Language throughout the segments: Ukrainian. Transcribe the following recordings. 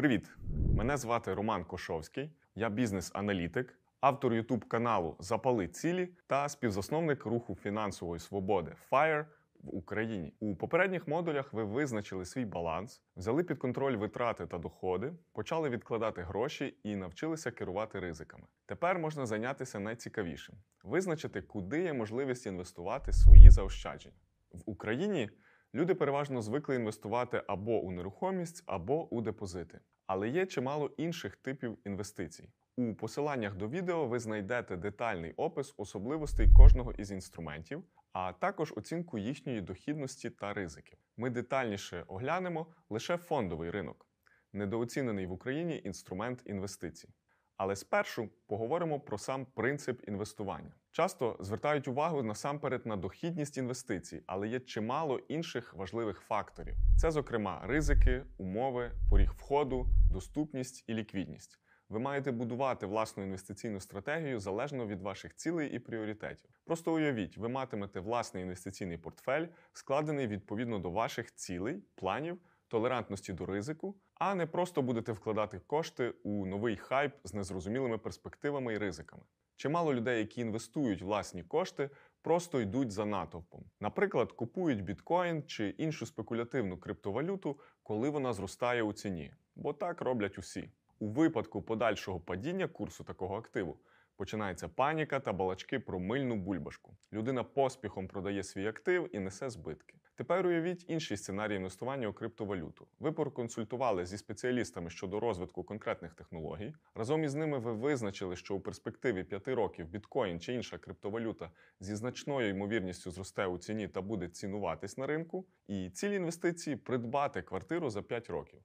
Привіт! Мене звати Роман Кошовський, я бізнес-аналітик, автор YouTube каналу Запали цілі та співзасновник руху фінансової свободи FIRE в Україні. У попередніх модулях ви визначили свій баланс, взяли під контроль витрати та доходи, почали відкладати гроші і навчилися керувати ризиками. Тепер можна зайнятися найцікавішим визначити, куди є можливість інвестувати свої заощадження. В Україні люди переважно звикли інвестувати або у нерухомість, або у депозити. Але є чимало інших типів інвестицій. У посиланнях до відео ви знайдете детальний опис особливостей кожного із інструментів, а також оцінку їхньої дохідності та ризиків. Ми детальніше оглянемо лише фондовий ринок, недооцінений в Україні інструмент інвестицій. Але спершу поговоримо про сам принцип інвестування. Часто звертають увагу насамперед на дохідність інвестицій, але є чимало інших важливих факторів. Це, зокрема, ризики, умови, поріг входу, доступність і ліквідність. Ви маєте будувати власну інвестиційну стратегію залежно від ваших цілей і пріоритетів. Просто уявіть, ви матимете власний інвестиційний портфель, складений відповідно до ваших цілей, планів, толерантності до ризику, а не просто будете вкладати кошти у новий хайп з незрозумілими перспективами і ризиками. Чимало людей, які інвестують власні кошти, просто йдуть за натовпом. Наприклад, купують біткоін чи іншу спекулятивну криптовалюту, коли вона зростає у ціні, бо так роблять усі. У випадку подальшого падіння курсу такого активу починається паніка та балачки про мильну бульбашку. Людина поспіхом продає свій актив і несе збитки. Тепер уявіть інший сценарій інвестування у криптовалюту. Ви проконсультували зі спеціалістами щодо розвитку конкретних технологій. Разом із ними ви визначили, що у перспективі 5 років біткоін чи інша криптовалюта зі значною ймовірністю зросте у ціні та буде цінуватись на ринку. І ціль інвестиції придбати квартиру за 5 років.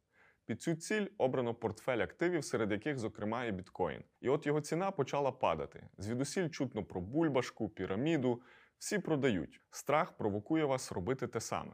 Під цю ціль обрано портфель активів, серед яких, зокрема, і біткоін. І от його ціна почала падати. Звідусіль чутно про бульбашку, піраміду. Всі продають. Страх провокує вас робити те саме.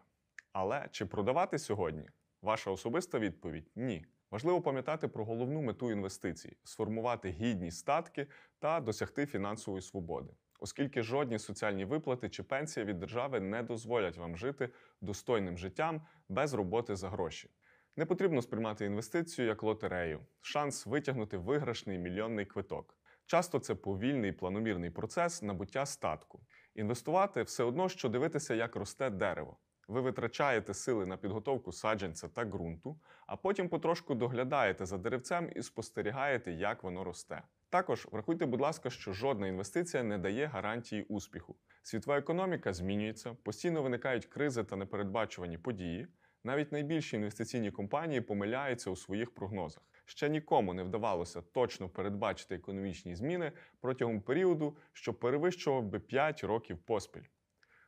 Але чи продавати сьогодні? Ваша особиста відповідь ні. Важливо пам'ятати про головну мету інвестицій сформувати гідні статки та досягти фінансової свободи, оскільки жодні соціальні виплати чи пенсія від держави не дозволять вам жити достойним життям без роботи за гроші. Не потрібно сприймати інвестицію як лотерею, шанс витягнути виграшний мільйонний квиток. Часто це повільний планомірний процес набуття статку. Інвестувати все одно, що дивитися, як росте дерево. Ви витрачаєте сили на підготовку саджанця та ґрунту, а потім потрошку доглядаєте за деревцем і спостерігаєте, як воно росте. Також врахуйте, будь ласка, що жодна інвестиція не дає гарантії успіху. Світова економіка змінюється, постійно виникають кризи та непередбачувані події. Навіть найбільші інвестиційні компанії помиляються у своїх прогнозах. Ще нікому не вдавалося точно передбачити економічні зміни протягом періоду, що перевищував би 5 років поспіль.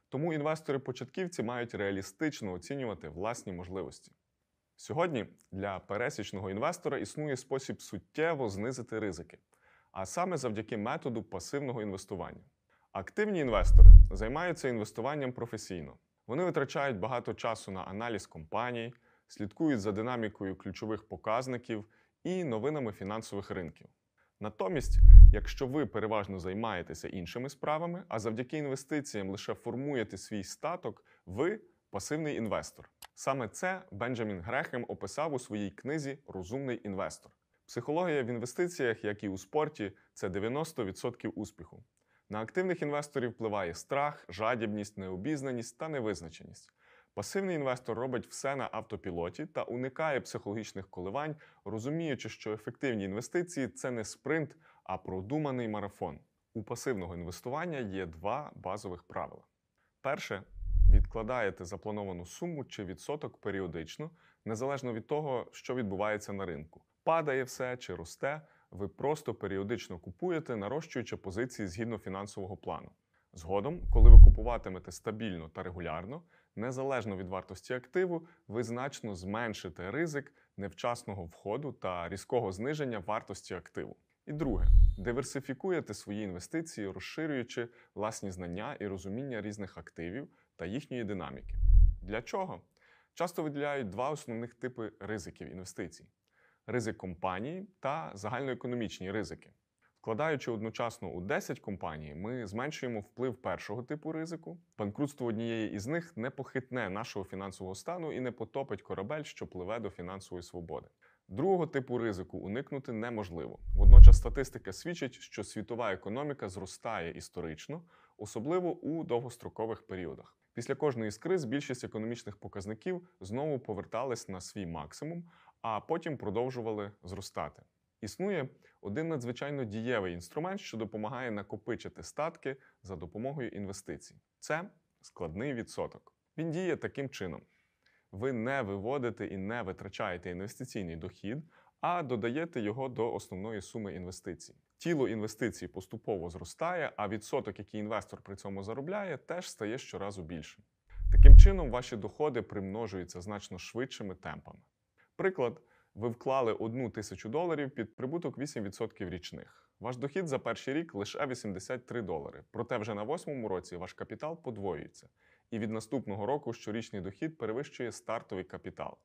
Тому інвестори-початківці мають реалістично оцінювати власні можливості. Сьогодні для пересічного інвестора існує спосіб суттєво знизити ризики, а саме завдяки методу пасивного інвестування. Активні інвестори займаються інвестуванням професійно. Вони витрачають багато часу на аналіз компаній, слідкують за динамікою ключових показників і новинами фінансових ринків. Натомість, якщо ви переважно займаєтеся іншими справами, а завдяки інвестиціям лише формуєте свій статок, ви пасивний інвестор. Саме це Бенджамін Грехем описав у своїй книзі Розумний інвестор. Психологія в інвестиціях, як і у спорті, це 90% успіху. На активних інвесторів впливає страх, жадібність, необізнаність та невизначеність. Пасивний інвестор робить все на автопілоті та уникає психологічних коливань, розуміючи, що ефективні інвестиції це не спринт, а продуманий марафон. У пасивного інвестування є два базових правила. Перше, відкладаєте заплановану суму чи відсоток періодично, незалежно від того, що відбувається на ринку. Падає все чи росте, ви просто періодично купуєте, нарощуючи позиції згідно фінансового плану. Згодом, коли ви купуватимете стабільно та регулярно, незалежно від вартості активу, ви значно зменшите ризик невчасного входу та різкого зниження вартості активу. І друге, диверсифікуєте свої інвестиції, розширюючи власні знання і розуміння різних активів та їхньої динаміки. Для чого? Часто виділяють два основних типи ризиків інвестицій: ризик компанії та загальноекономічні ризики. Вкладаючи одночасно у 10 компаній, ми зменшуємо вплив першого типу ризику. Банкрутство однієї із них не похитне нашого фінансового стану і не потопить корабель, що пливе до фінансової свободи. Другого типу ризику уникнути неможливо. Водночас статистика свідчить, що світова економіка зростає історично, особливо у довгострокових періодах. Після кожної з криз більшість економічних показників знову повертались на свій максимум, а потім продовжували зростати. Існує один надзвичайно дієвий інструмент, що допомагає накопичити статки за допомогою інвестицій. Це складний відсоток. Він діє таким чином: ви не виводите і не витрачаєте інвестиційний дохід, а додаєте його до основної суми інвестицій. Тіло інвестицій поступово зростає, а відсоток, який інвестор при цьому заробляє, теж стає щоразу більшим. Таким чином, ваші доходи примножуються значно швидшими темпами. Приклад, ви вклали одну тисячу доларів під прибуток 8% річних. Ваш дохід за перший рік лише 83 долари. Проте вже на восьмому році ваш капітал подвоюється, і від наступного року щорічний дохід перевищує стартовий капітал.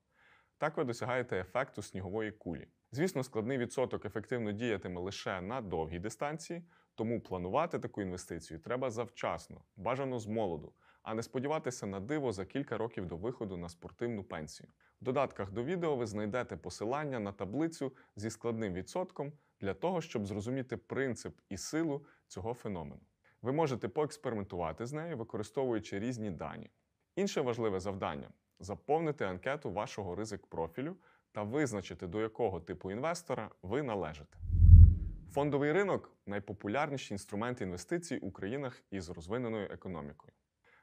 Так ви досягаєте ефекту снігової кулі. Звісно, складний відсоток ефективно діятиме лише на довгій дистанції, тому планувати таку інвестицію треба завчасно, бажано з молоду, а не сподіватися на диво за кілька років до виходу на спортивну пенсію. В додатках до відео ви знайдете посилання на таблицю зі складним відсотком для того, щоб зрозуміти принцип і силу цього феномену. Ви можете поекспериментувати з нею, використовуючи різні дані. Інше важливе завдання заповнити анкету вашого ризик профілю та визначити, до якого типу інвестора ви належите. Фондовий ринок найпопулярніший інструмент інвестицій у країнах із розвиненою економікою.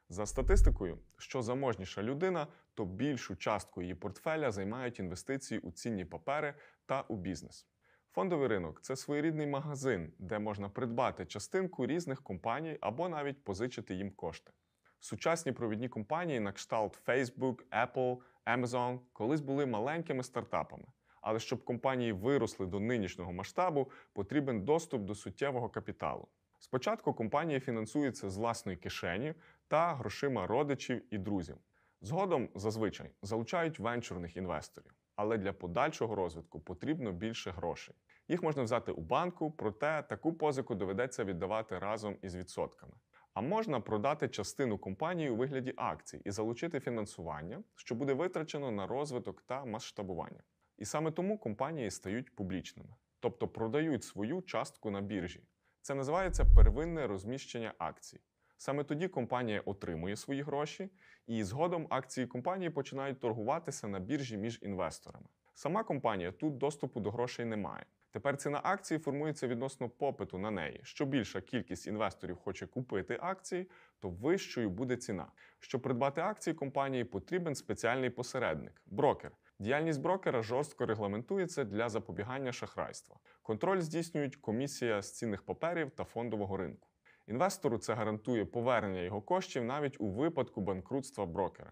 За статистикою, що заможніша людина, то більшу частку її портфеля займають інвестиції у цінні папери та у бізнес. Фондовий ринок це своєрідний магазин, де можна придбати частинку різних компаній або навіть позичити їм кошти. Сучасні провідні компанії на кшталт Facebook, Apple, Amazon колись були маленькими стартапами. Але щоб компанії виросли до нинішнього масштабу, потрібен доступ до суттєвого капіталу. Спочатку компанії фінансуються з власної кишені та грошима родичів і друзів. Згодом зазвичай залучають венчурних інвесторів, але для подальшого розвитку потрібно більше грошей. Їх можна взяти у банку, проте таку позику доведеться віддавати разом із відсотками. А можна продати частину компанії у вигляді акцій і залучити фінансування, що буде витрачено на розвиток та масштабування. І саме тому компанії стають публічними, тобто продають свою частку на біржі. Це називається первинне розміщення акцій. Саме тоді компанія отримує свої гроші, і згодом акції компанії починають торгуватися на біржі між інвесторами. Сама компанія тут доступу до грошей не має. Тепер ціна акції формується відносно попиту на неї. Що більша кількість інвесторів хоче купити акції, то вищою буде ціна. Щоб придбати акції компанії, потрібен спеціальний посередник брокер. Діяльність брокера жорстко регламентується для запобігання шахрайства. Контроль здійснюють комісія з цінних паперів та фондового ринку. Інвестору це гарантує повернення його коштів навіть у випадку банкрутства брокера.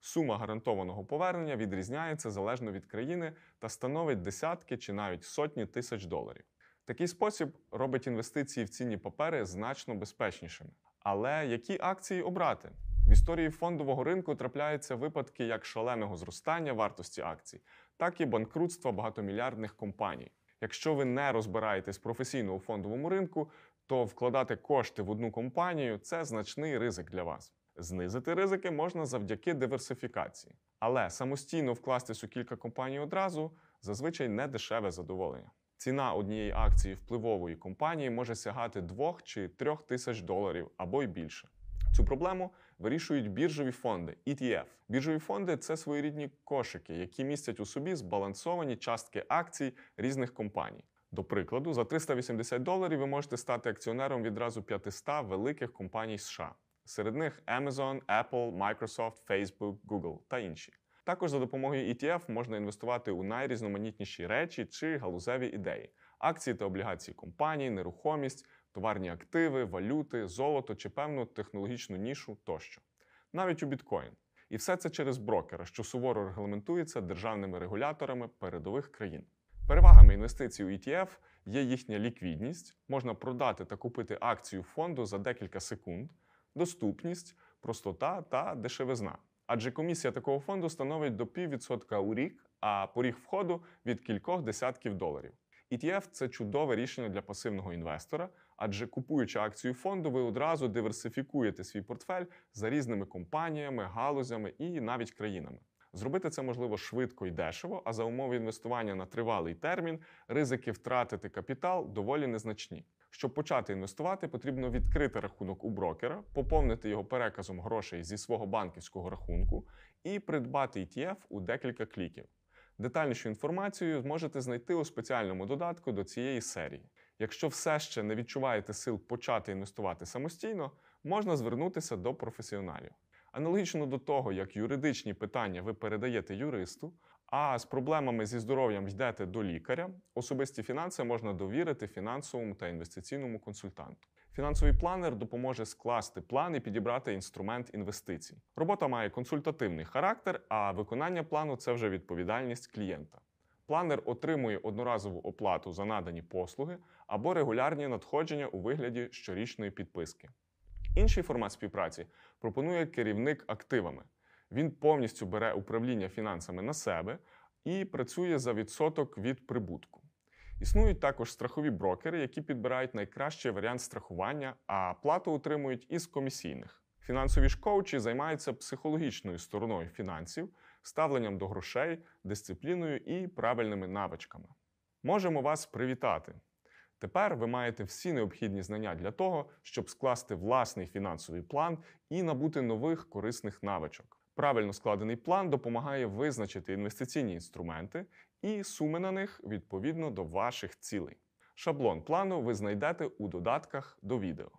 Сума гарантованого повернення відрізняється залежно від країни та становить десятки чи навіть сотні тисяч доларів. Такий спосіб робить інвестиції в цінні папери значно безпечнішими. Але які акції обрати? В історії фондового ринку трапляються випадки як шаленого зростання вартості акцій, так і банкрутства багатомільярдних компаній. Якщо ви не розбираєтесь професійно у фондовому ринку, то вкладати кошти в одну компанію це значний ризик для вас. Знизити ризики можна завдяки диверсифікації, але самостійно вкластись у кілька компаній одразу зазвичай не дешеве задоволення. Ціна однієї акції впливової компанії може сягати 2 чи 3 тисяч доларів або й більше. Цю проблему вирішують біржові фонди ETF. Біржові фонди це своєрідні кошики, які містять у собі збалансовані частки акцій різних компаній. До прикладу, за 380 доларів ви можете стати акціонером відразу 500 великих компаній США. Серед них Amazon, Apple, Microsoft, Facebook, Google та інші. Також за допомогою ETF можна інвестувати у найрізноманітніші речі чи галузеві ідеї: акції та облігації компаній, нерухомість, товарні активи, валюти, золото чи певну технологічну нішу тощо, навіть у біткоін. І все це через брокера, що суворо регламентується державними регуляторами передових країн. Перевагами інвестицій у ETF є їхня ліквідність, можна продати та купити акцію фонду за декілька секунд, доступність, простота та дешевизна. Адже комісія такого фонду становить до піввідсотка у рік, а поріг входу від кількох десятків доларів. ETF – це чудове рішення для пасивного інвестора, адже купуючи акцію фонду, ви одразу диверсифікуєте свій портфель за різними компаніями, галузями і навіть країнами. Зробити це можливо швидко і дешево, а за умови інвестування на тривалий термін ризики втратити капітал доволі незначні. Щоб почати інвестувати, потрібно відкрити рахунок у брокера, поповнити його переказом грошей зі свого банківського рахунку і придбати ETF у декілька кліків. Детальнішу інформацію зможете знайти у спеціальному додатку до цієї серії. Якщо все ще не відчуваєте сил почати інвестувати самостійно, можна звернутися до професіоналів. Аналогічно до того, як юридичні питання ви передаєте юристу, а з проблемами зі здоров'ям йдете до лікаря, особисті фінанси можна довірити фінансовому та інвестиційному консультанту. Фінансовий планер допоможе скласти план і підібрати інструмент інвестицій. Робота має консультативний характер, а виконання плану це вже відповідальність клієнта. Планер отримує одноразову оплату за надані послуги або регулярні надходження у вигляді щорічної підписки. Інший формат співпраці пропонує керівник активами. Він повністю бере управління фінансами на себе і працює за відсоток від прибутку. Існують також страхові брокери, які підбирають найкращий варіант страхування, а плату отримують із комісійних. Фінансові ж коучі займаються психологічною стороною фінансів, ставленням до грошей, дисципліною і правильними навичками. Можемо вас привітати! Тепер ви маєте всі необхідні знання для того, щоб скласти власний фінансовий план і набути нових корисних навичок. Правильно складений план допомагає визначити інвестиційні інструменти і суми на них відповідно до ваших цілей. Шаблон плану ви знайдете у додатках до відео.